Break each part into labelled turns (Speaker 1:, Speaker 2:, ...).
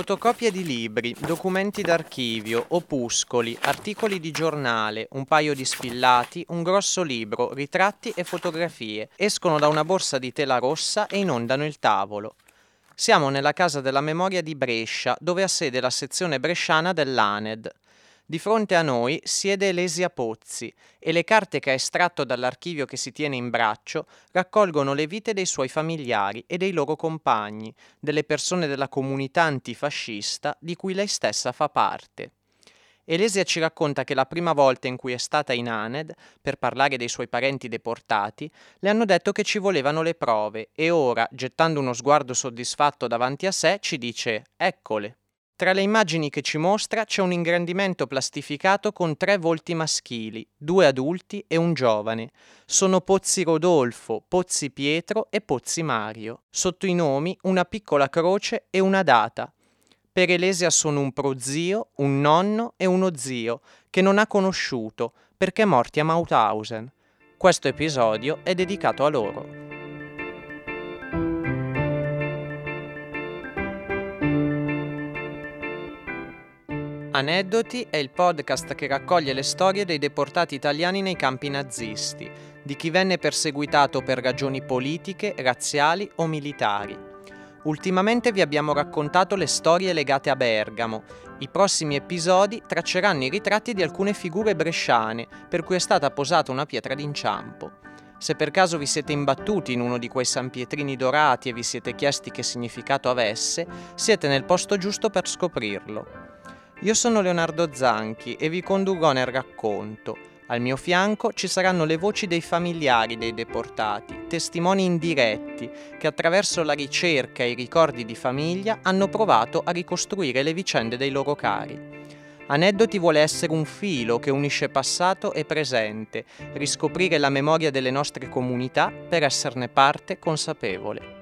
Speaker 1: Fotocopie di libri, documenti d'archivio, opuscoli, articoli di giornale, un paio di spillati, un grosso libro, ritratti e fotografie escono da una borsa di tela rossa e inondano il tavolo. Siamo nella casa della memoria di Brescia, dove ha sede la sezione bresciana dell'ANED. Di fronte a noi siede Elesia Pozzi e le carte che ha estratto dall'archivio che si tiene in braccio raccolgono le vite dei suoi familiari e dei loro compagni, delle persone della comunità antifascista di cui lei stessa fa parte. Elesia ci racconta che la prima volta in cui è stata in Aned, per parlare dei suoi parenti deportati, le hanno detto che ci volevano le prove e ora, gettando uno sguardo soddisfatto davanti a sé, ci dice Eccole. Tra le immagini che ci mostra c'è un ingrandimento plastificato con tre volti maschili, due adulti e un giovane. Sono Pozzi Rodolfo, Pozzi Pietro e Pozzi Mario. Sotto i nomi una piccola croce e una data. Per Elesia sono un prozio, un nonno e uno zio, che non ha conosciuto, perché morti a Mauthausen. Questo episodio è dedicato a loro. Aneddoti è il podcast che raccoglie le storie dei deportati italiani nei campi nazisti, di chi venne perseguitato per ragioni politiche, razziali o militari. Ultimamente vi abbiamo raccontato le storie legate a Bergamo. I prossimi episodi tracceranno i ritratti di alcune figure bresciane per cui è stata posata una pietra d'inciampo. Se per caso vi siete imbattuti in uno di quei sanpietrini dorati e vi siete chiesti che significato avesse, siete nel posto giusto per scoprirlo. Io sono Leonardo Zanchi e vi condurrò nel racconto. Al mio fianco ci saranno le voci dei familiari dei deportati, testimoni indiretti che attraverso la ricerca e i ricordi di famiglia hanno provato a ricostruire le vicende dei loro cari. Aneddoti vuole essere un filo che unisce passato e presente, riscoprire la memoria delle nostre comunità per esserne parte consapevole.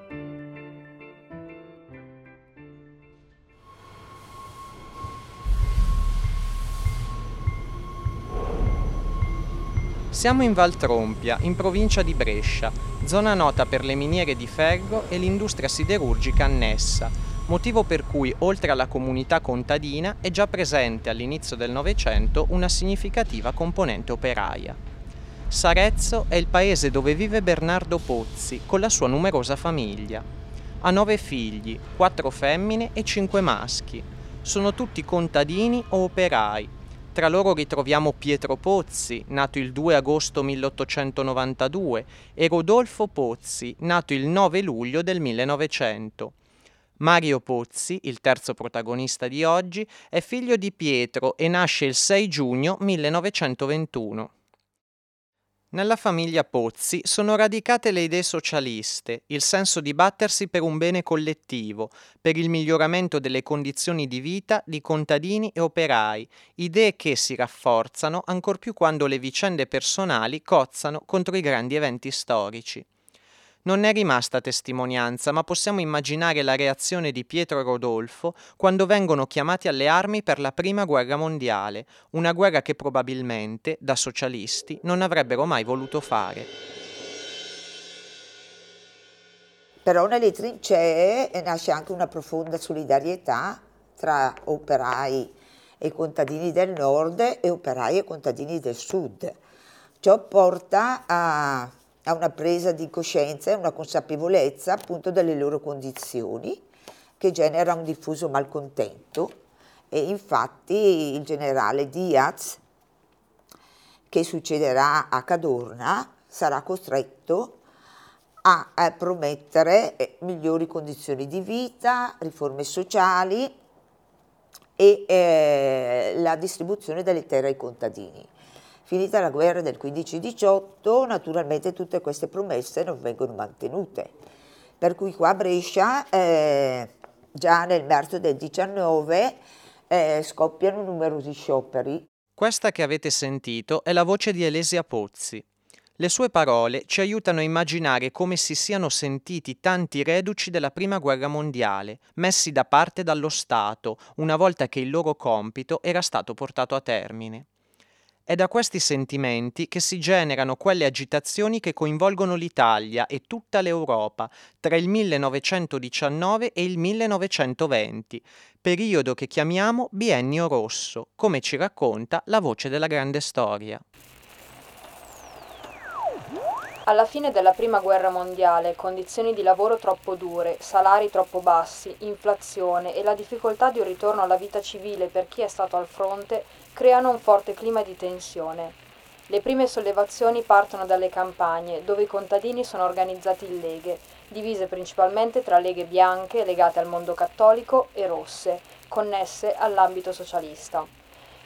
Speaker 1: Siamo in Valtrompia, in provincia di Brescia, zona nota per le miniere di ferro e l'industria siderurgica annessa, motivo per cui oltre alla comunità contadina è già presente all'inizio del Novecento una significativa componente operaia. Sarezzo è il paese dove vive Bernardo Pozzi con la sua numerosa famiglia. Ha nove figli, quattro femmine e cinque maschi. Sono tutti contadini o operai, tra loro ritroviamo Pietro Pozzi, nato il 2 agosto 1892, e Rodolfo Pozzi, nato il 9 luglio del 1900. Mario Pozzi, il terzo protagonista di oggi, è figlio di Pietro e nasce il 6 giugno 1921. Nella famiglia Pozzi sono radicate le idee socialiste, il senso di battersi per un bene collettivo, per il miglioramento delle condizioni di vita di contadini e operai, idee che si rafforzano ancor più quando le vicende personali cozzano contro i grandi eventi storici. Non è rimasta testimonianza, ma possiamo immaginare la reazione di Pietro Rodolfo quando vengono chiamati alle armi per la Prima Guerra Mondiale, una guerra che probabilmente, da socialisti, non avrebbero mai voluto fare.
Speaker 2: Però nelle trincee nasce anche una profonda solidarietà tra operai e contadini del nord e operai e contadini del sud. Ciò porta a a una presa di coscienza e una consapevolezza appunto delle loro condizioni che genera un diffuso malcontento e infatti il generale Diaz che succederà a Cadorna sarà costretto a, a promettere eh, migliori condizioni di vita, riforme sociali e eh, la distribuzione delle terre ai contadini. Finita la guerra del 15-18, naturalmente tutte queste promesse non vengono mantenute. Per cui qua a Brescia, eh, già nel marzo del 19, eh, scoppiano numerosi scioperi.
Speaker 1: Questa che avete sentito è la voce di Elesia Pozzi. Le sue parole ci aiutano a immaginare come si siano sentiti tanti reduci della Prima Guerra Mondiale, messi da parte dallo Stato, una volta che il loro compito era stato portato a termine. È da questi sentimenti che si generano quelle agitazioni che coinvolgono l'Italia e tutta l'Europa tra il 1919 e il 1920, periodo che chiamiamo Biennio Rosso, come ci racconta la voce della grande storia.
Speaker 3: Alla fine della Prima Guerra Mondiale, condizioni di lavoro troppo dure, salari troppo bassi, inflazione e la difficoltà di un ritorno alla vita civile per chi è stato al fronte creano un forte clima di tensione. Le prime sollevazioni partono dalle campagne, dove i contadini sono organizzati in leghe, divise principalmente tra leghe bianche legate al mondo cattolico e rosse, connesse all'ambito socialista.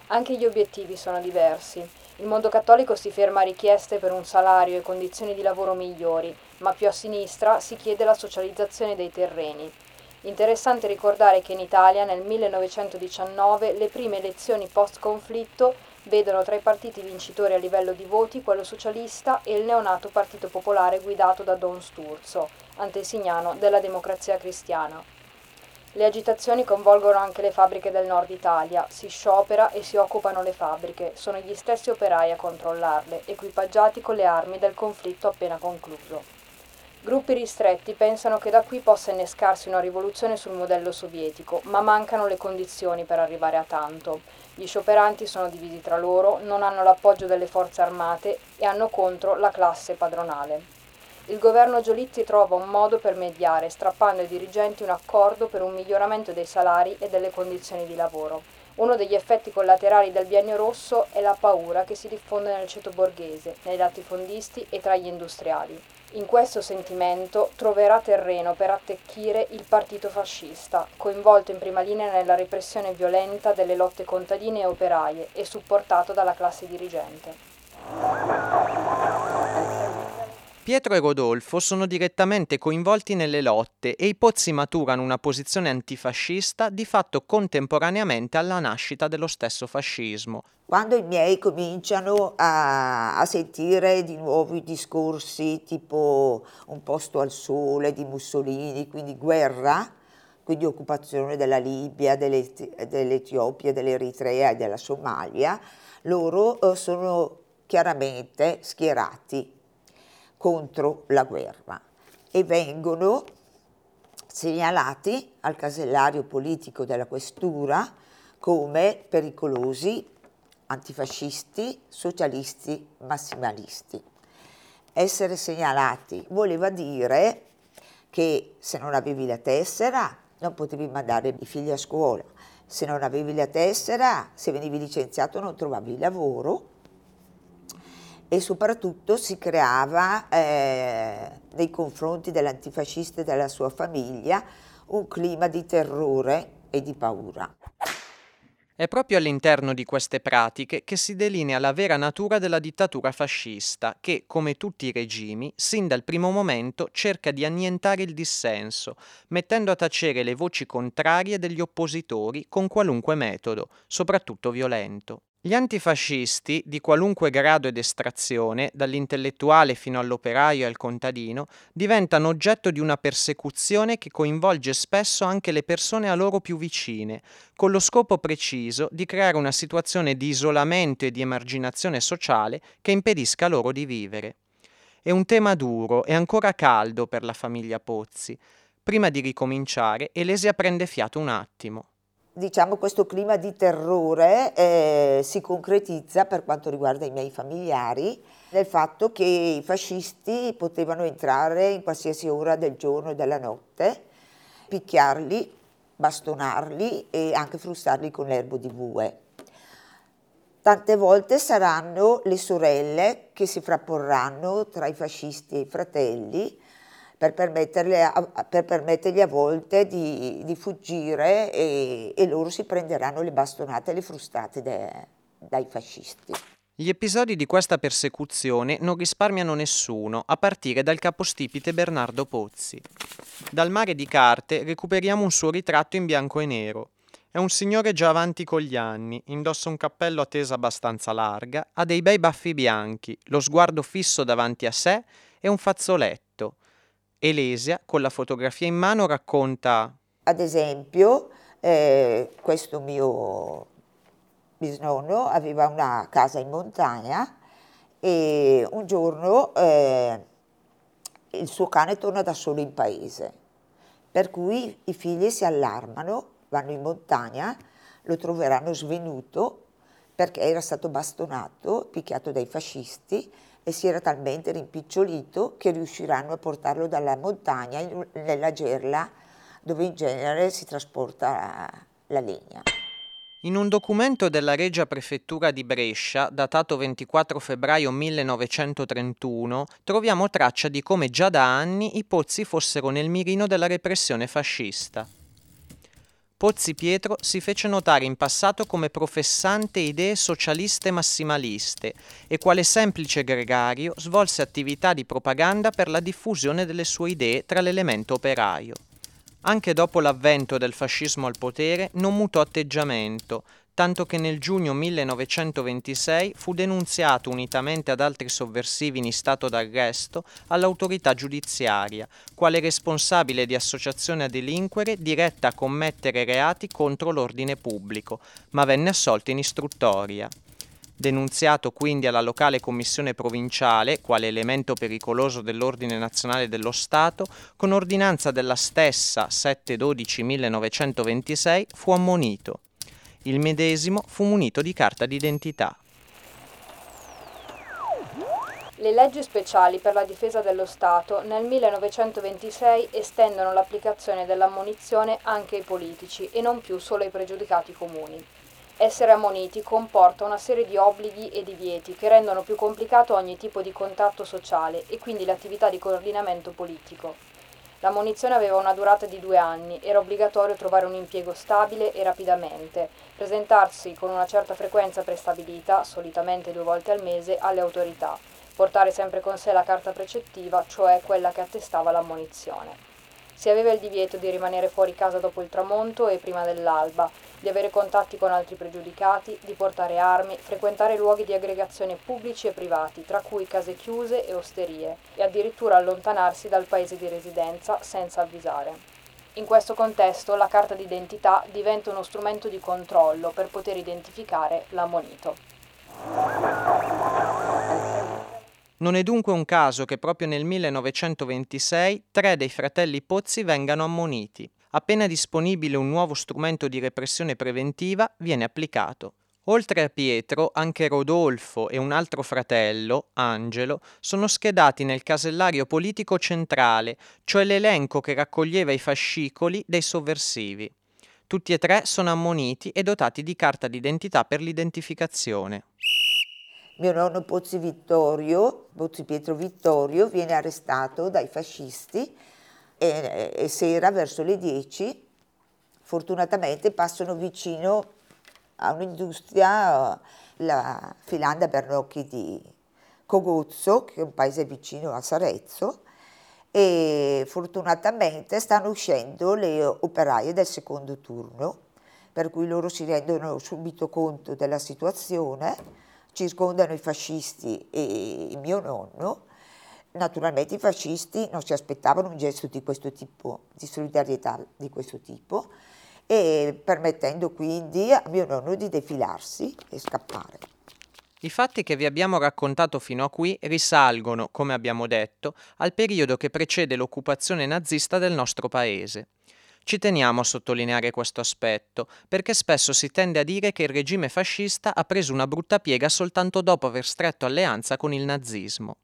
Speaker 3: Anche gli obiettivi sono diversi. Il mondo cattolico si ferma a richieste per un salario e condizioni di lavoro migliori, ma più a sinistra si chiede la socializzazione dei terreni. Interessante ricordare che in Italia nel 1919 le prime elezioni post-conflitto vedono tra i partiti vincitori a livello di voti quello socialista e il neonato Partito Popolare guidato da Don Sturzo, antesignano della democrazia cristiana. Le agitazioni coinvolgono anche le fabbriche del nord Italia, si sciopera e si occupano le fabbriche, sono gli stessi operai a controllarle, equipaggiati con le armi del conflitto appena concluso. Gruppi ristretti pensano che da qui possa innescarsi una rivoluzione sul modello sovietico, ma mancano le condizioni per arrivare a tanto. Gli scioperanti sono divisi tra loro, non hanno l'appoggio delle forze armate e hanno contro la classe padronale. Il governo Giolitti trova un modo per mediare, strappando ai dirigenti un accordo per un miglioramento dei salari e delle condizioni di lavoro. Uno degli effetti collaterali del biennio rosso è la paura che si diffonde nel ceto borghese, nei latifondisti e tra gli industriali. In questo sentimento troverà terreno per attecchire il partito fascista, coinvolto in prima linea nella repressione violenta delle lotte contadine e operaie e supportato dalla classe dirigente.
Speaker 1: Pietro e Rodolfo sono direttamente coinvolti nelle lotte e i Pozzi maturano una posizione antifascista di fatto contemporaneamente alla nascita dello stesso fascismo.
Speaker 2: Quando i miei cominciano a, a sentire di nuovo i discorsi tipo un posto al sole di Mussolini, quindi guerra, quindi occupazione della Libia, dell'Etiopia, dell'Eritrea e della Somalia, loro eh, sono chiaramente schierati contro la guerra e vengono segnalati al casellario politico della questura come pericolosi antifascisti, socialisti, massimalisti. Essere segnalati voleva dire che se non avevi la tessera non potevi mandare i figli a scuola, se non avevi la tessera, se venivi licenziato non trovavi lavoro e soprattutto si creava eh, nei confronti dell'antifascista e della sua famiglia un clima di terrore e di paura.
Speaker 1: È proprio all'interno di queste pratiche che si delinea la vera natura della dittatura fascista, che, come tutti i regimi, sin dal primo momento cerca di annientare il dissenso, mettendo a tacere le voci contrarie degli oppositori con qualunque metodo, soprattutto violento. Gli antifascisti, di qualunque grado ed estrazione, dall'intellettuale fino all'operaio e al contadino, diventano oggetto di una persecuzione che coinvolge spesso anche le persone a loro più vicine, con lo scopo preciso di creare una situazione di isolamento e di emarginazione sociale che impedisca loro di vivere. È un tema duro e ancora caldo per la famiglia Pozzi. Prima di ricominciare, Elesia prende fiato un attimo
Speaker 2: diciamo, questo clima di terrore eh, si concretizza per quanto riguarda i miei familiari nel fatto che i fascisti potevano entrare in qualsiasi ora del giorno e della notte, picchiarli, bastonarli e anche frustarli con l'erbo di bue. Tante volte saranno le sorelle che si frapporranno tra i fascisti e i fratelli per, per permettergli a volte di, di fuggire e, e, loro si prenderanno le bastonate e le frustate de, dai fascisti.
Speaker 1: Gli episodi di questa persecuzione non risparmiano nessuno, a partire dal capostipite Bernardo Pozzi. Dal mare di carte recuperiamo un suo ritratto in bianco e nero. È un signore già avanti con gli anni, indossa un cappello a tesa abbastanza larga, ha dei bei baffi bianchi, lo sguardo fisso davanti a sé e un fazzoletto. Elesia, con la fotografia in mano, racconta...
Speaker 2: Ad esempio, eh, questo mio bisnonno aveva una casa in montagna e un giorno eh, il suo cane torna da solo in paese, per cui i figli si allarmano, vanno in montagna, lo troveranno svenuto perché era stato bastonato, picchiato dai fascisti e si era talmente rimpicciolito che riusciranno a portarlo dalla montagna nella gerla dove in genere si trasporta la legna.
Speaker 1: In un documento della Regia Prefettura di Brescia, datato 24 febbraio 1931, troviamo traccia di come già da anni i pozzi fossero nel mirino della repressione fascista. Pozzi Pietro si fece notare in passato come professante idee socialiste massimaliste e quale semplice gregario svolse attività di propaganda per la diffusione delle sue idee tra l'elemento operaio. Anche dopo l'avvento del fascismo al potere non mutò atteggiamento, tanto che nel giugno 1926 fu denunziato unitamente ad altri sovversivi in stato d'arresto all'autorità giudiziaria, quale responsabile di associazione a delinquere diretta a commettere reati contro l'ordine pubblico, ma venne assolto in istruttoria denunziato quindi alla locale commissione provinciale quale elemento pericoloso dell'ordine nazionale dello Stato, con ordinanza della stessa 7-12-1926 fu ammonito. Il medesimo fu munito di carta d'identità.
Speaker 3: Le leggi speciali per la difesa dello Stato nel 1926 estendono l'applicazione dell'ammonizione anche ai politici e non più solo ai pregiudicati comuni. Essere ammoniti comporta una serie di obblighi e divieti che rendono più complicato ogni tipo di contatto sociale e quindi l'attività di coordinamento politico. L'ammonizione aveva una durata di due anni, era obbligatorio trovare un impiego stabile e rapidamente, presentarsi con una certa frequenza prestabilita, solitamente due volte al mese, alle autorità, portare sempre con sé la carta precettiva, cioè quella che attestava l'ammonizione. Si aveva il divieto di rimanere fuori casa dopo il tramonto e prima dell'alba, di avere contatti con altri pregiudicati, di portare armi, frequentare luoghi di aggregazione pubblici e privati, tra cui case chiuse e osterie, e addirittura allontanarsi dal paese di residenza senza avvisare. In questo contesto la carta d'identità diventa uno strumento di controllo per poter identificare l'ammonito.
Speaker 1: Non è dunque un caso che proprio nel 1926 tre dei fratelli Pozzi vengano ammoniti. Appena disponibile un nuovo strumento di repressione preventiva, viene applicato. Oltre a Pietro, anche Rodolfo e un altro fratello, Angelo, sono schedati nel casellario politico centrale, cioè l'elenco che raccoglieva i fascicoli dei sovversivi. Tutti e tre sono ammoniti e dotati di carta d'identità per l'identificazione
Speaker 2: mio nonno Pozzi Vittorio, Pozzi Pietro Vittorio, viene arrestato dai fascisti e, e sera verso le 10 fortunatamente passano vicino a un'industria, la Filanda Bernocchi di Cogozzo, che è un paese vicino a Sarezzo, e fortunatamente stanno uscendo le operaie del secondo turno, per cui loro si rendono subito conto della situazione circondano i fascisti e mio nonno, naturalmente i fascisti non si aspettavano un gesto di questo tipo, di solidarietà di questo tipo, e permettendo quindi a mio nonno di defilarsi e scappare.
Speaker 1: I fatti che vi abbiamo raccontato fino a qui risalgono, come abbiamo detto, al periodo che precede l'occupazione nazista del nostro paese. Ci teniamo a sottolineare questo aspetto, perché spesso si tende a dire che il regime fascista ha preso una brutta piega soltanto dopo aver stretto alleanza con il nazismo.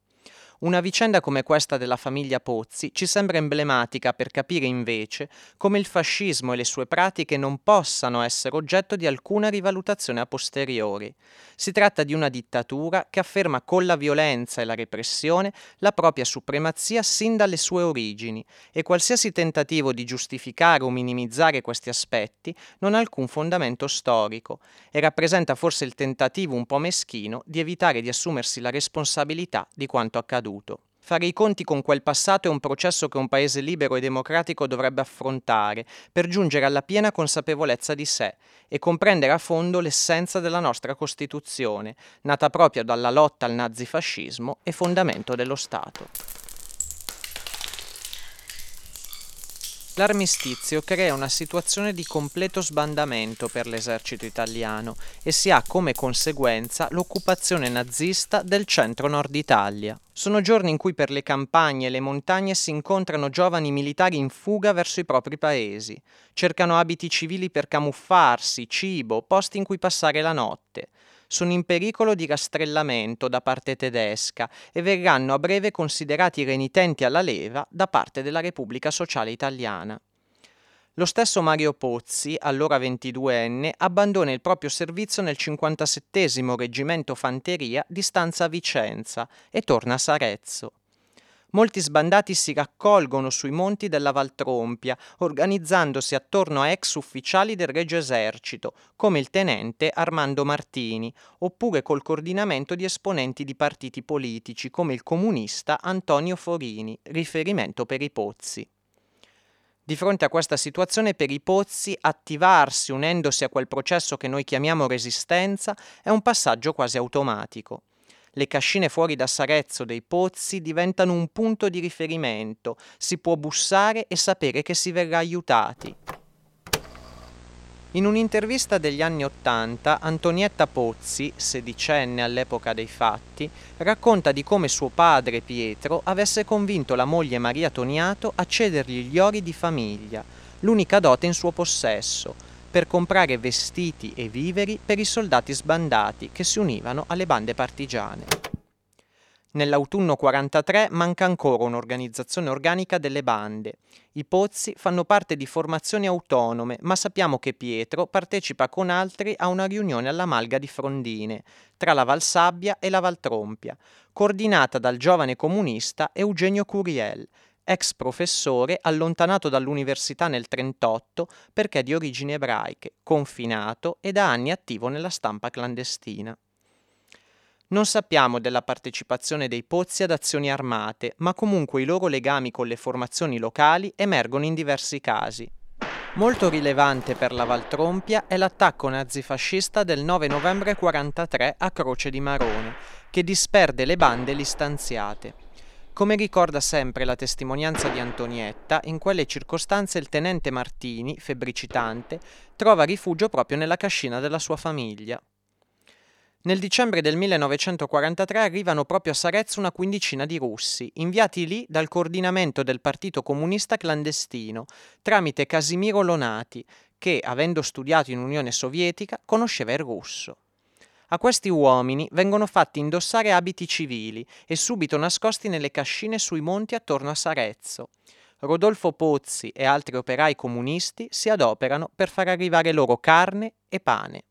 Speaker 1: Una vicenda come questa della famiglia Pozzi ci sembra emblematica per capire invece come il fascismo e le sue pratiche non possano essere oggetto di alcuna rivalutazione a posteriori. Si tratta di una dittatura che afferma con la violenza e la repressione la propria supremazia sin dalle sue origini e qualsiasi tentativo di giustificare o minimizzare questi aspetti non ha alcun fondamento storico e rappresenta forse il tentativo un po' meschino di evitare di assumersi la responsabilità di quanto accaduto accaduto. Fare i conti con quel passato è un processo che un paese libero e democratico dovrebbe affrontare per giungere alla piena consapevolezza di sé e comprendere a fondo l'essenza della nostra Costituzione, nata proprio dalla lotta al nazifascismo e fondamento dello Stato. L'armistizio crea una situazione di completo sbandamento per l'esercito italiano e si ha come conseguenza l'occupazione nazista del centro-nord Italia. Sono giorni in cui per le campagne e le montagne si incontrano giovani militari in fuga verso i propri paesi. Cercano abiti civili per camuffarsi, cibo, posti in cui passare la notte sono in pericolo di rastrellamento da parte tedesca e verranno a breve considerati renitenti alla leva da parte della Repubblica Sociale Italiana. Lo stesso Mario Pozzi, allora 22enne, abbandona il proprio servizio nel 57 Reggimento Fanteria di stanza Vicenza e torna a Sarezzo. Molti sbandati si raccolgono sui monti della Valtrompia, organizzandosi attorno a ex ufficiali del Regio Esercito, come il tenente Armando Martini, oppure col coordinamento di esponenti di partiti politici, come il comunista Antonio Forini, riferimento per i Pozzi. Di fronte a questa situazione per i Pozzi attivarsi unendosi a quel processo che noi chiamiamo resistenza è un passaggio quasi automatico. Le cascine fuori da Sarezzo dei Pozzi diventano un punto di riferimento, si può bussare e sapere che si verrà aiutati. In un'intervista degli anni Ottanta, Antonietta Pozzi, sedicenne all'epoca dei fatti, racconta di come suo padre Pietro avesse convinto la moglie Maria Toniato a cedergli gli ori di famiglia, l'unica dote in suo possesso, per comprare vestiti e viveri per i soldati sbandati che si univano alle bande partigiane. Nell'autunno 43 manca ancora un'organizzazione organica delle bande. I pozzi fanno parte di formazioni autonome, ma sappiamo che Pietro partecipa con altri a una riunione alla Malga di Frondine, tra la Valsabbia e la Valtrompia, coordinata dal giovane comunista Eugenio Curiel, ex professore allontanato dall'università nel 1938 perché di origini ebraiche, confinato e da anni attivo nella stampa clandestina. Non sappiamo della partecipazione dei Pozzi ad azioni armate, ma comunque i loro legami con le formazioni locali emergono in diversi casi. Molto rilevante per la Valtrompia è l'attacco nazifascista del 9 novembre 1943 a Croce di Marone, che disperde le bande listanziate. Come ricorda sempre la testimonianza di Antonietta, in quelle circostanze il tenente Martini, febbricitante, trova rifugio proprio nella cascina della sua famiglia. Nel dicembre del 1943 arrivano proprio a Sarezzo una quindicina di russi, inviati lì dal coordinamento del Partito Comunista clandestino, tramite Casimiro Lonati, che, avendo studiato in Unione Sovietica, conosceva il russo. A questi uomini vengono fatti indossare abiti civili e subito nascosti nelle cascine sui monti attorno a Sarezzo. Rodolfo Pozzi e altri operai comunisti si adoperano per far arrivare loro carne e pane.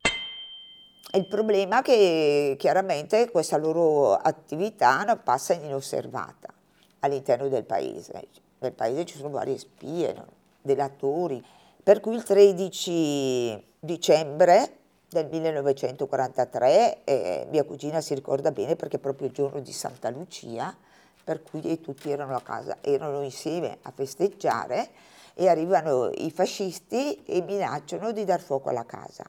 Speaker 2: Il problema è che chiaramente questa loro attività non passa inosservata all'interno del paese. Nel paese ci sono varie spie, delatori, per cui il 13 dicembre del 1943 eh, mia cugina si ricorda bene perché è proprio il giorno di Santa Lucia, per cui tutti erano a casa, erano insieme a festeggiare e arrivano i fascisti e minacciano di dar fuoco alla casa.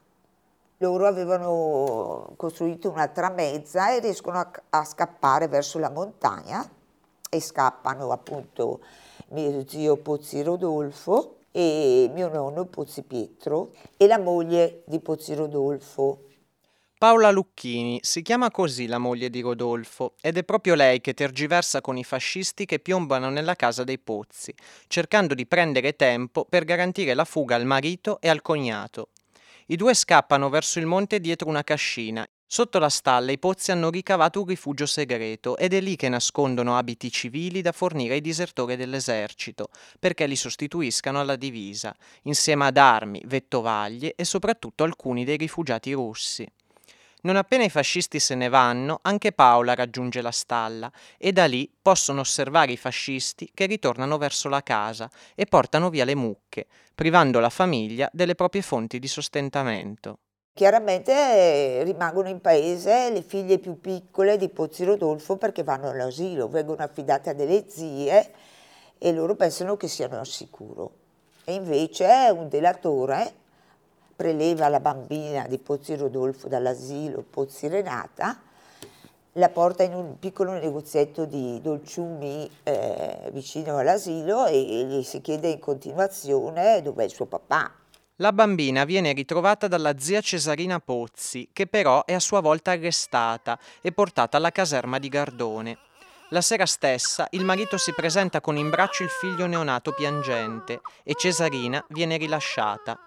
Speaker 2: Loro avevano costruito una tramezza e riescono a, a scappare verso la montagna e scappano appunto mio zio Pozzi Rodolfo, e mio nonno Pozzi Pietro e la moglie di Pozzi Rodolfo.
Speaker 1: Paola Lucchini, si chiama così la moglie di Rodolfo, ed è proprio lei che tergiversa con i fascisti che piombano nella casa dei Pozzi, cercando di prendere tempo per garantire la fuga al marito e al cognato. I due scappano verso il monte dietro una cascina, Sotto la stalla i pozzi hanno ricavato un rifugio segreto ed è lì che nascondono abiti civili da fornire ai disertori dell'esercito, perché li sostituiscano alla divisa, insieme ad armi, vettovaglie e soprattutto alcuni dei rifugiati russi. Non appena i fascisti se ne vanno, anche Paola raggiunge la stalla e da lì possono osservare i fascisti che ritornano verso la casa e portano via le mucche, privando la famiglia delle proprie fonti di sostentamento.
Speaker 2: Chiaramente eh, rimangono in paese le figlie più piccole di Pozzi Rodolfo perché vanno all'asilo, vengono affidate a delle zie e loro pensano che siano al sicuro. E invece un delatore preleva la bambina di Pozzi Rodolfo dall'asilo Pozzi Renata la porta in un piccolo negozietto di dolciumi eh, vicino all'asilo e gli si chiede in continuazione dov'è il suo papà.
Speaker 1: La bambina viene ritrovata dalla zia Cesarina Pozzi, che però è a sua volta arrestata e portata alla caserma di Gardone. La sera stessa il marito si presenta con in braccio il figlio neonato piangente e Cesarina viene rilasciata.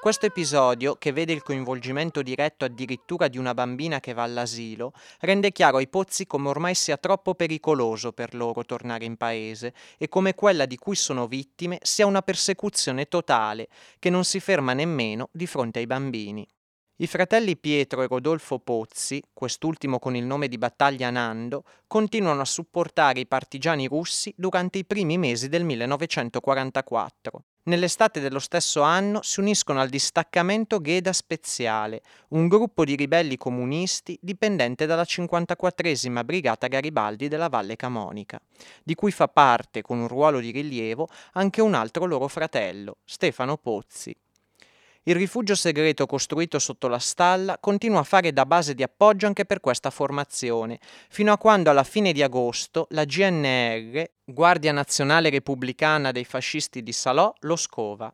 Speaker 1: Questo episodio, che vede il coinvolgimento diretto addirittura di una bambina che va all'asilo, rende chiaro ai Pozzi come ormai sia troppo pericoloso per loro tornare in paese e come quella di cui sono vittime sia una persecuzione totale, che non si ferma nemmeno di fronte ai bambini. I fratelli Pietro e Rodolfo Pozzi, quest'ultimo con il nome di battaglia Nando, continuano a supportare i partigiani russi durante i primi mesi del 1944. Nell'estate dello stesso anno si uniscono al distaccamento Gheda Speziale, un gruppo di ribelli comunisti dipendente dalla 54esima Brigata Garibaldi della Valle Camonica, di cui fa parte, con un ruolo di rilievo, anche un altro loro fratello, Stefano Pozzi. Il rifugio segreto costruito sotto la stalla continua a fare da base di appoggio anche per questa formazione, fino a quando alla fine di agosto la GNR, Guardia Nazionale Repubblicana dei Fascisti di Salò, lo scova.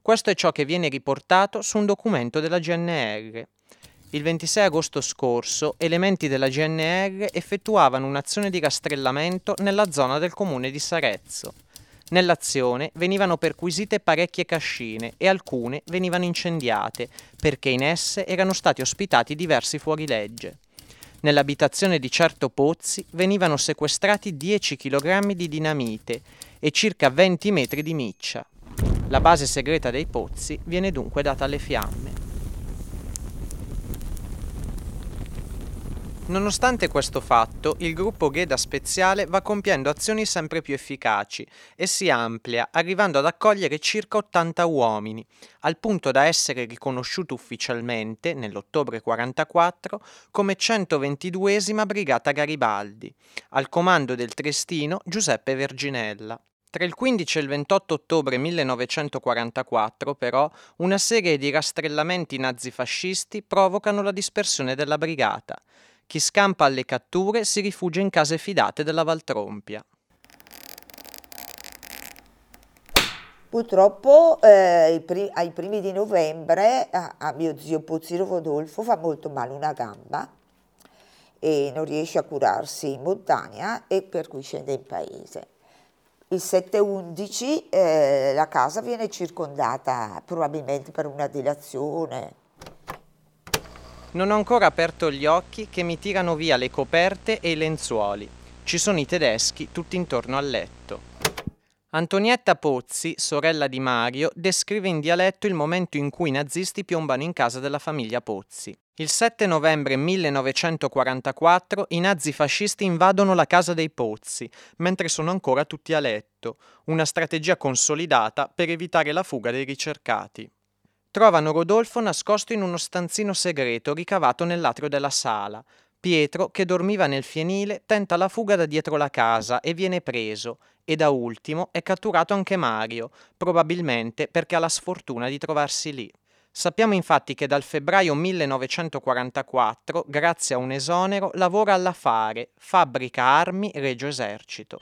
Speaker 1: Questo è ciò che viene riportato su un documento della GNR. Il 26 agosto scorso, elementi della GNR effettuavano un'azione di rastrellamento nella zona del comune di Sarezzo. Nell'azione venivano perquisite parecchie cascine e alcune venivano incendiate perché in esse erano stati ospitati diversi fuorilegge. Nell'abitazione di certo Pozzi venivano sequestrati 10 kg di dinamite e circa 20 metri di miccia. La base segreta dei Pozzi viene dunque data alle fiamme. Nonostante questo fatto, il gruppo Gheda Speziale va compiendo azioni sempre più efficaci e si amplia, arrivando ad accogliere circa 80 uomini, al punto da essere riconosciuto ufficialmente, nell'ottobre 44, come 122esima Brigata Garibaldi, al comando del trestino Giuseppe Verginella. Tra il 15 e il 28 ottobre 1944, però, una serie di rastrellamenti nazifascisti provocano la dispersione della brigata. Chi scampa alle catture si rifugia in case fidate della Valtrompia.
Speaker 2: Purtroppo eh, pri- ai primi di novembre a, a mio zio Pozzino Rodolfo fa molto male una gamba e non riesce a curarsi in montagna e per cui scende in paese. Il 7-11 eh, la casa viene circondata probabilmente per una dilazione
Speaker 1: non ho ancora aperto gli occhi che mi tirano via le coperte e i lenzuoli. Ci sono i tedeschi tutti intorno al letto. Antonietta Pozzi, sorella di Mario, descrive in dialetto il momento in cui i nazisti piombano in casa della famiglia Pozzi. Il 7 novembre 1944 i nazifascisti invadono la casa dei Pozzi, mentre sono ancora tutti a letto, una strategia consolidata per evitare la fuga dei ricercati. Trovano Rodolfo nascosto in uno stanzino segreto ricavato nell'atrio della sala. Pietro, che dormiva nel fienile, tenta la fuga da dietro la casa e viene preso, e da ultimo è catturato anche Mario, probabilmente perché ha la sfortuna di trovarsi lì. Sappiamo infatti che dal febbraio 1944, grazie a un esonero, lavora alla Fare, fabbrica armi Regio Esercito.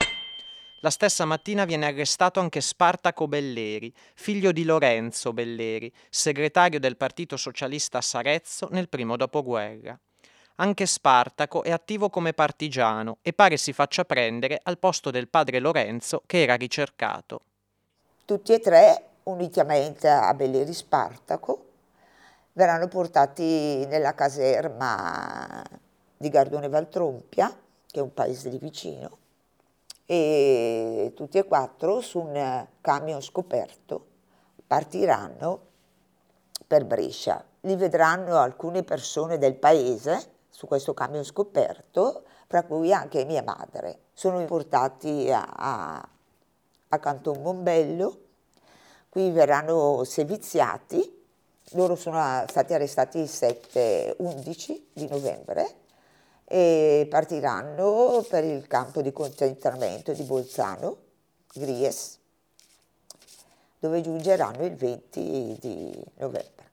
Speaker 1: La stessa mattina viene arrestato anche Spartaco Belleri, figlio di Lorenzo Belleri, segretario del Partito Socialista a Sarezzo nel primo dopoguerra. Anche Spartaco è attivo come partigiano e pare si faccia prendere al posto del padre Lorenzo che era ricercato.
Speaker 2: Tutti e tre, unitamente a Belleri Spartaco, verranno portati nella caserma di Gardone Valtrompia, che è un paese di vicino, e tutti e quattro su un camion scoperto partiranno per Brescia. Li vedranno alcune persone del paese su questo camion scoperto, tra cui anche mia madre. Sono portati a, a, a Canton Mombello, qui verranno seviziati, loro sono stati arrestati il 7-11 di novembre e partiranno per il campo di concentramento di Bolzano, Gries, dove giungeranno il 20 di novembre.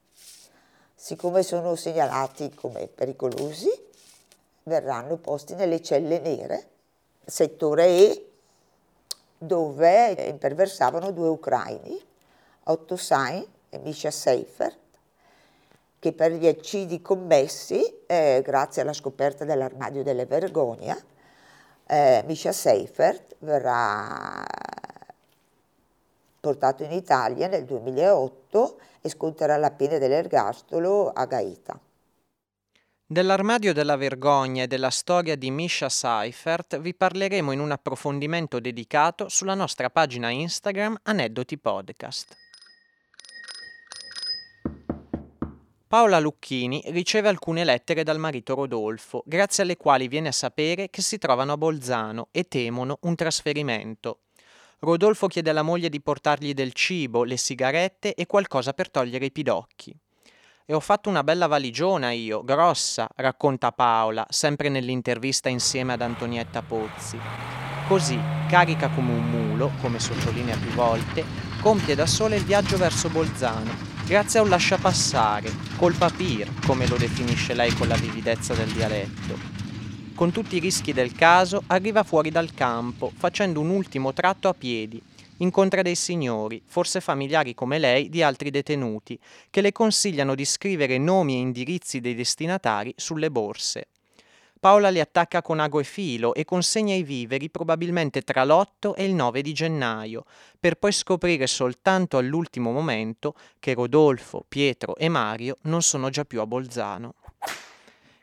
Speaker 2: Siccome sono segnalati come pericolosi, verranno posti nelle celle nere, settore E, dove imperversavano due ucraini, Otto Sain e Misha Seifert, che per gli eccidi commessi, eh, grazie alla scoperta dell'armadio delle vergogna, eh, Misha Seifert verrà portato in Italia nel 2008 e sconterà la pena dell'ergastolo a Gaeta.
Speaker 1: Dell'armadio della vergogna e della storia di Misha Seifert vi parleremo in un approfondimento dedicato sulla nostra pagina Instagram Aneddoti Podcast. Paola Lucchini riceve alcune lettere dal marito Rodolfo, grazie alle quali viene a sapere che si trovano a Bolzano e temono un trasferimento. Rodolfo chiede alla moglie di portargli del cibo, le sigarette e qualcosa per togliere i pidocchi. E ho fatto una bella valigiona io, grossa, racconta Paola, sempre nell'intervista insieme ad Antonietta Pozzi. Così, carica come un mulo, come sottolinea più volte, compie da sola il viaggio verso Bolzano, grazie a un lasciapassare, col papir, come lo definisce lei con la vividezza del dialetto. Con tutti i rischi del caso, arriva fuori dal campo, facendo un ultimo tratto a piedi. Incontra dei signori, forse familiari come lei, di altri detenuti, che le consigliano di scrivere nomi e indirizzi dei destinatari sulle borse. Paola li attacca con ago e filo e consegna i viveri probabilmente tra l'8 e il 9 di gennaio, per poi scoprire soltanto all'ultimo momento che Rodolfo, Pietro e Mario non sono già più a Bolzano.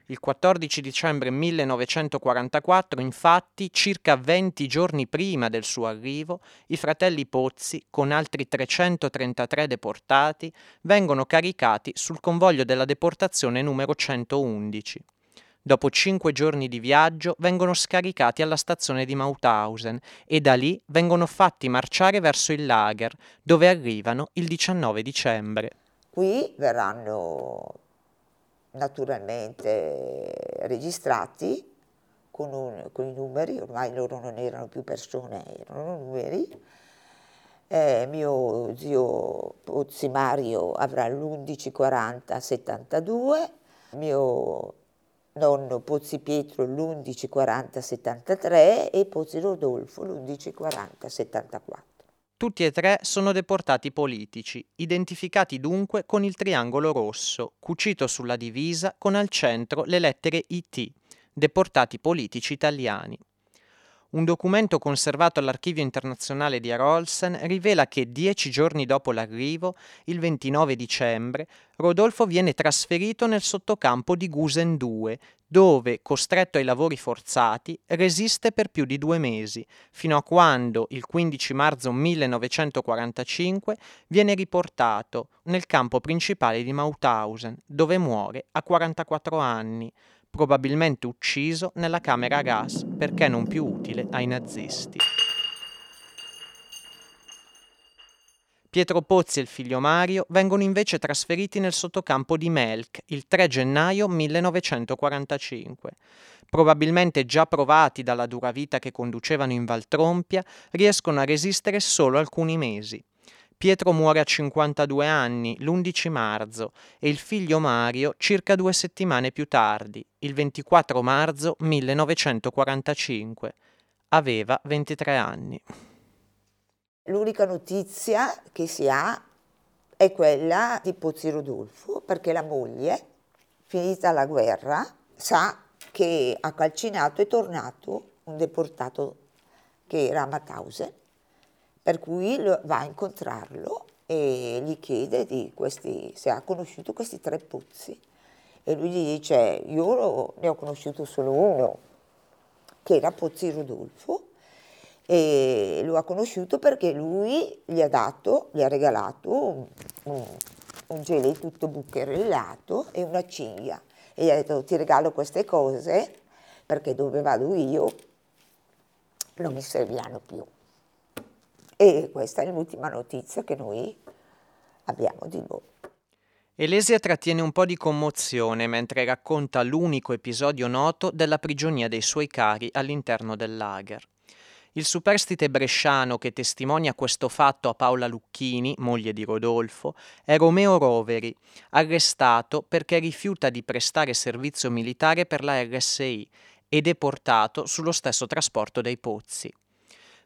Speaker 1: Il 14 dicembre 1944, infatti, circa 20 giorni prima del suo arrivo, i fratelli Pozzi, con altri 333 deportati, vengono caricati sul convoglio della deportazione numero 111. Dopo cinque giorni di viaggio vengono scaricati alla stazione di Mauthausen e da lì vengono fatti marciare verso il lager, dove arrivano il 19 dicembre.
Speaker 2: Qui verranno naturalmente registrati con, un, con, i numeri, ormai loro non erano più persone, erano numeri. Eh, mio zio Pozzi Mario avrà l'1140 72, mio nonno Pozzi Pietro l'1140-73 e Pozzi Rodolfo l'1140-74.
Speaker 1: Tutti e tre sono deportati politici, identificati dunque con il triangolo rosso, cucito sulla divisa con al centro le lettere IT, deportati politici italiani. Un documento conservato all'Archivio internazionale di Arolsen rivela che dieci giorni dopo l'arrivo, il 29 dicembre, Rodolfo viene trasferito nel sottocampo di Gusen 2, dove, costretto ai lavori forzati, resiste per più di due mesi, fino a quando, il 15 marzo 1945, viene riportato nel campo principale di Mauthausen, dove muore a 44 anni, probabilmente ucciso nella camera a gas perché non più utile ai nazisti. Pietro Pozzi e il figlio Mario vengono invece trasferiti nel sottocampo di Melk il 3 gennaio 1945. Probabilmente già provati dalla dura vita che conducevano in Valtrompia, riescono a resistere solo alcuni mesi. Pietro muore a 52 anni l'11 marzo e il figlio Mario circa due settimane più tardi, il 24 marzo 1945. Aveva 23 anni.
Speaker 2: L'unica notizia che si ha è quella di Pozzi Rodolfo, perché la moglie, finita la guerra, sa che a Calcinato è tornato un deportato che era a Mauthausen per cui va a incontrarlo e gli chiede questi, se ha conosciuto questi tre pozzi. E lui gli dice, io ne ho conosciuto solo uno, che era Pozzi Rodolfo, e lo ha conosciuto perché lui gli ha dato, gli ha regalato un, un, un gelé tutto bucherellato e una cinghia. E gli ha detto, ti regalo queste cose perché dove vado io non mi serviranno più. E questa è l'ultima notizia che noi abbiamo di lui.
Speaker 1: Elesia trattiene un po' di commozione mentre racconta l'unico episodio noto della prigionia dei suoi cari all'interno del lager. Il superstite bresciano che testimonia questo fatto a Paola Lucchini, moglie di Rodolfo, è Romeo Roveri, arrestato perché rifiuta di prestare servizio militare per la RSI e deportato sullo stesso trasporto dei pozzi.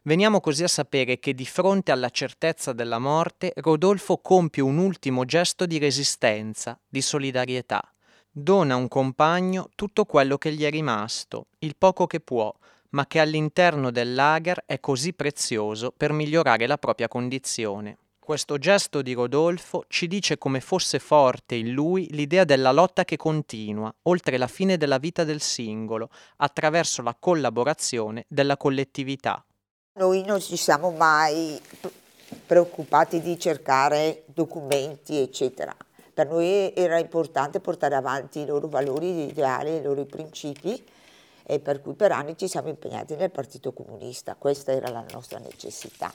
Speaker 1: Veniamo così a sapere che di fronte alla certezza della morte, Rodolfo compie un ultimo gesto di resistenza, di solidarietà. Dona a un compagno tutto quello che gli è rimasto, il poco che può, ma che all'interno del lager è così prezioso per migliorare la propria condizione. Questo gesto di Rodolfo ci dice come fosse forte in lui l'idea della lotta che continua, oltre la fine della vita del singolo, attraverso la collaborazione della collettività.
Speaker 2: Noi non ci siamo mai preoccupati di cercare documenti, eccetera. Per noi era importante portare avanti i loro valori, gli ideali, i loro principi e per cui per anni ci siamo impegnati nel Partito Comunista, questa era la nostra necessità.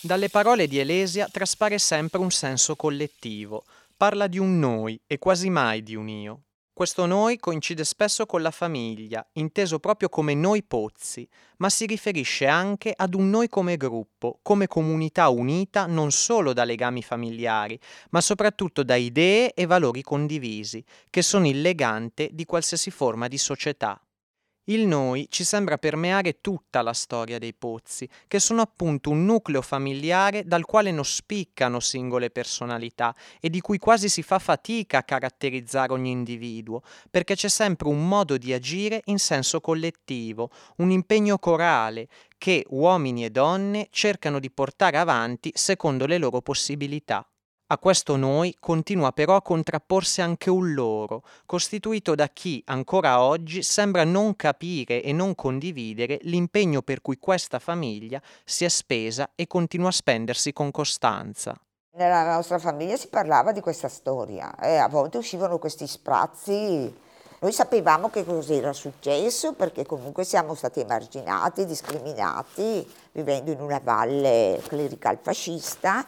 Speaker 1: Dalle parole di Elesia traspare sempre un senso collettivo, parla di un noi e quasi mai di un io. Questo noi coincide spesso con la famiglia, inteso proprio come noi pozzi, ma si riferisce anche ad un noi come gruppo, come comunità unita non solo da legami familiari, ma soprattutto da idee e valori condivisi, che sono il legante di qualsiasi forma di società. Il noi ci sembra permeare tutta la storia dei pozzi, che sono appunto un nucleo familiare dal quale non spiccano singole personalità e di cui quasi si fa fatica a caratterizzare ogni individuo, perché c'è sempre un modo di agire in senso collettivo, un impegno corale che uomini e donne cercano di portare avanti secondo le loro possibilità. A questo noi continua però a contrapporsi anche un loro, costituito da chi ancora oggi sembra non capire e non condividere l'impegno per cui questa famiglia si è spesa e continua a spendersi con costanza.
Speaker 2: Nella nostra famiglia si parlava di questa storia e a volte uscivano questi sprazzi. Noi sapevamo che cosa era successo perché comunque siamo stati emarginati, discriminati, vivendo in una valle clerical fascista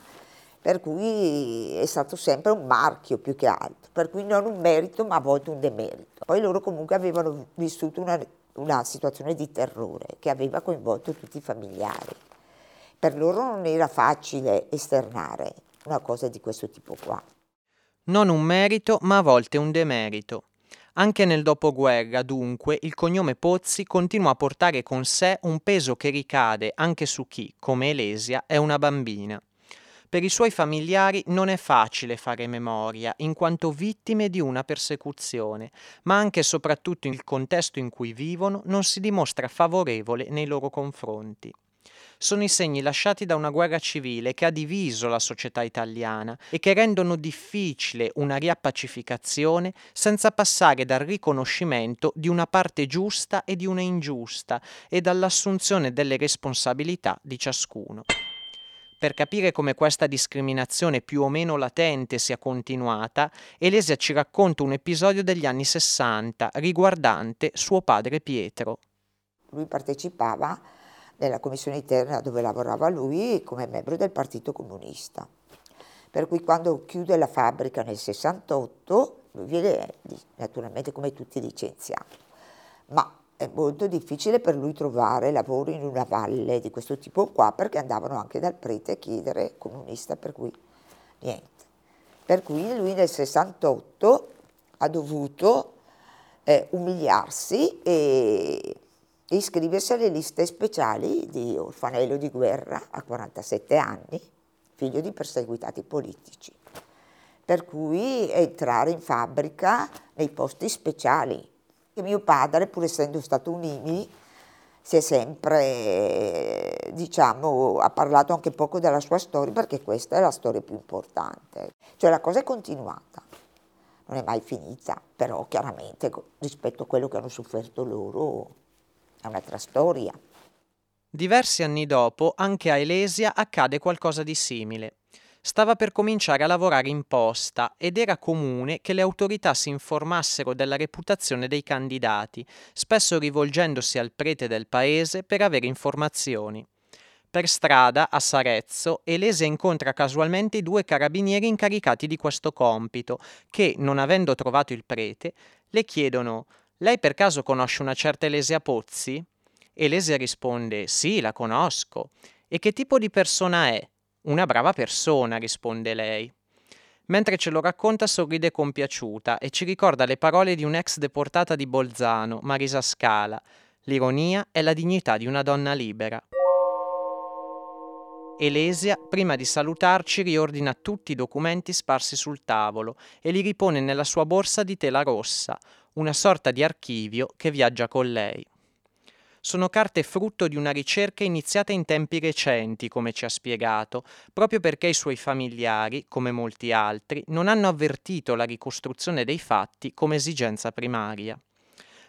Speaker 2: per cui è stato sempre un marchio più che altro, per cui non un merito ma a volte un demerito. Poi loro comunque avevano vissuto una, una situazione di terrore che aveva coinvolto tutti i familiari. Per loro non era facile esternare una cosa di questo tipo qua.
Speaker 1: Non un merito, ma a volte un demerito. Anche nel dopoguerra, dunque, il cognome Pozzi continua a portare con sé un peso che ricade anche su chi, come Elesia, è una bambina. Per i suoi familiari non è facile fare memoria, in quanto vittime di una persecuzione, ma anche e soprattutto il contesto in cui vivono non si dimostra favorevole nei loro confronti sono i segni lasciati da una guerra civile che ha diviso la società italiana e che rendono difficile una riappacificazione senza passare dal riconoscimento di una parte giusta e di una ingiusta e dall'assunzione delle responsabilità di ciascuno. Per capire come questa discriminazione più o meno latente sia continuata, Elesia ci racconta un episodio degli anni 60 riguardante suo padre Pietro.
Speaker 2: Lui partecipava nella commissione interna dove lavorava lui come membro del Partito Comunista. Per cui quando chiude la fabbrica nel 68, lui viene naturalmente come tutti licenziato. Ma è molto difficile per lui trovare lavoro in una valle di questo tipo qua perché andavano anche dal prete a chiedere comunista, per cui niente. Per cui lui nel 68 ha dovuto eh, umiliarsi e iscriversi alle liste speciali di orfanello di guerra a 47 anni, figlio di perseguitati politici. Per cui entrare in fabbrica nei posti speciali che mio padre, pur essendo stato un IMI, si è sempre, diciamo, ha parlato anche poco della sua storia perché questa è la storia più importante. Cioè la cosa è continuata, non è mai finita, però chiaramente rispetto a quello che hanno sofferto loro è un'altra storia.
Speaker 1: Diversi anni dopo anche a Elesia accade qualcosa di simile. Stava per cominciare a lavorare in posta ed era comune che le autorità si informassero della reputazione dei candidati, spesso rivolgendosi al prete del paese per avere informazioni. Per strada, a Sarezzo, Elese incontra casualmente i due carabinieri incaricati di questo compito, che, non avendo trovato il prete, le chiedono Lei per caso conosce una certa Elesia Pozzi? Elesia risponde Sì, la conosco. E che tipo di persona è? Una brava persona, risponde lei. Mentre ce lo racconta sorride compiaciuta e ci ricorda le parole di un'ex deportata di Bolzano, Marisa Scala. L'ironia è la dignità di una donna libera. Elesia, prima di salutarci, riordina tutti i documenti sparsi sul tavolo e li ripone nella sua borsa di tela rossa, una sorta di archivio che viaggia con lei. Sono carte frutto di una ricerca iniziata in tempi recenti, come ci ha spiegato, proprio perché i suoi familiari, come molti altri, non hanno avvertito la ricostruzione dei fatti come esigenza primaria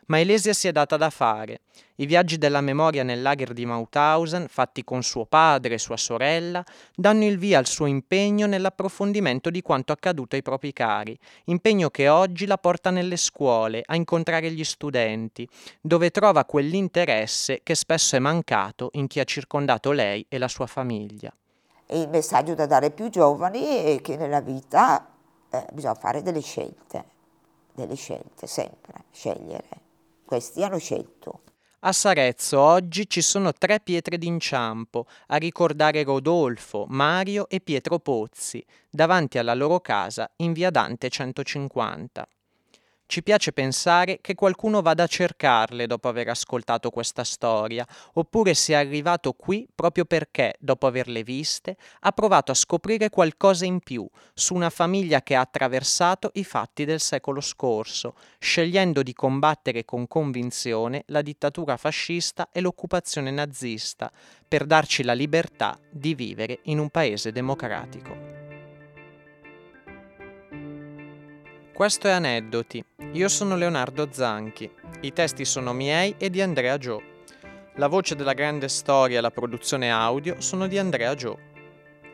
Speaker 1: ma Elesia si è data da fare. I viaggi della memoria nel lager di Mauthausen, fatti con suo padre e sua sorella, danno il via al suo impegno nell'approfondimento di quanto accaduto ai propri cari, impegno che oggi la porta nelle scuole, a incontrare gli studenti, dove trova quell'interesse che spesso è mancato in chi ha circondato lei e la sua famiglia.
Speaker 2: Il messaggio da dare ai più giovani è che nella vita eh, bisogna fare delle scelte, delle scelte, sempre, scegliere questi hanno scelto.
Speaker 1: A Sarezzo oggi ci sono tre pietre d'inciampo a ricordare Rodolfo, Mario e Pietro Pozzi, davanti alla loro casa in via Dante 150. Ci piace pensare che qualcuno vada a cercarle dopo aver ascoltato questa storia, oppure sia arrivato qui proprio perché, dopo averle viste, ha provato a scoprire qualcosa in più su una famiglia che ha attraversato i fatti del secolo scorso, scegliendo di combattere con convinzione la dittatura fascista e l'occupazione nazista, per darci la libertà di vivere in un paese democratico. Questo è Aneddoti. Io sono Leonardo Zanchi. I testi sono miei e di Andrea Gio. La voce della grande storia e la produzione audio sono di Andrea Gio.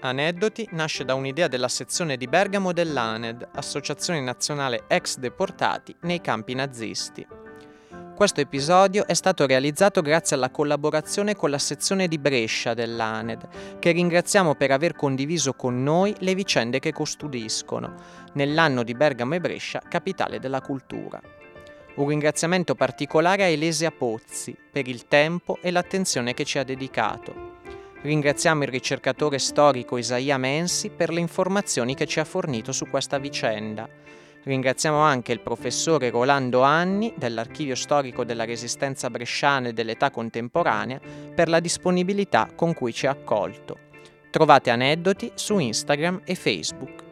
Speaker 1: Aneddoti nasce da un'idea della sezione di Bergamo dell'ANED, Associazione Nazionale Ex Deportati nei campi nazisti. Questo episodio è stato realizzato grazie alla collaborazione con la sezione di Brescia dell'ANED, che ringraziamo per aver condiviso con noi le vicende che custodiscono, nell'anno di Bergamo e Brescia, capitale della cultura. Un ringraziamento particolare a Elesia Pozzi per il tempo e l'attenzione che ci ha dedicato. Ringraziamo il ricercatore storico Isaia Mensi per le informazioni che ci ha fornito su questa vicenda Ringraziamo anche il professore Rolando Anni dell'Archivio Storico della Resistenza Bresciana e dell'Età Contemporanea per la disponibilità con cui ci ha accolto. Trovate aneddoti su Instagram e Facebook.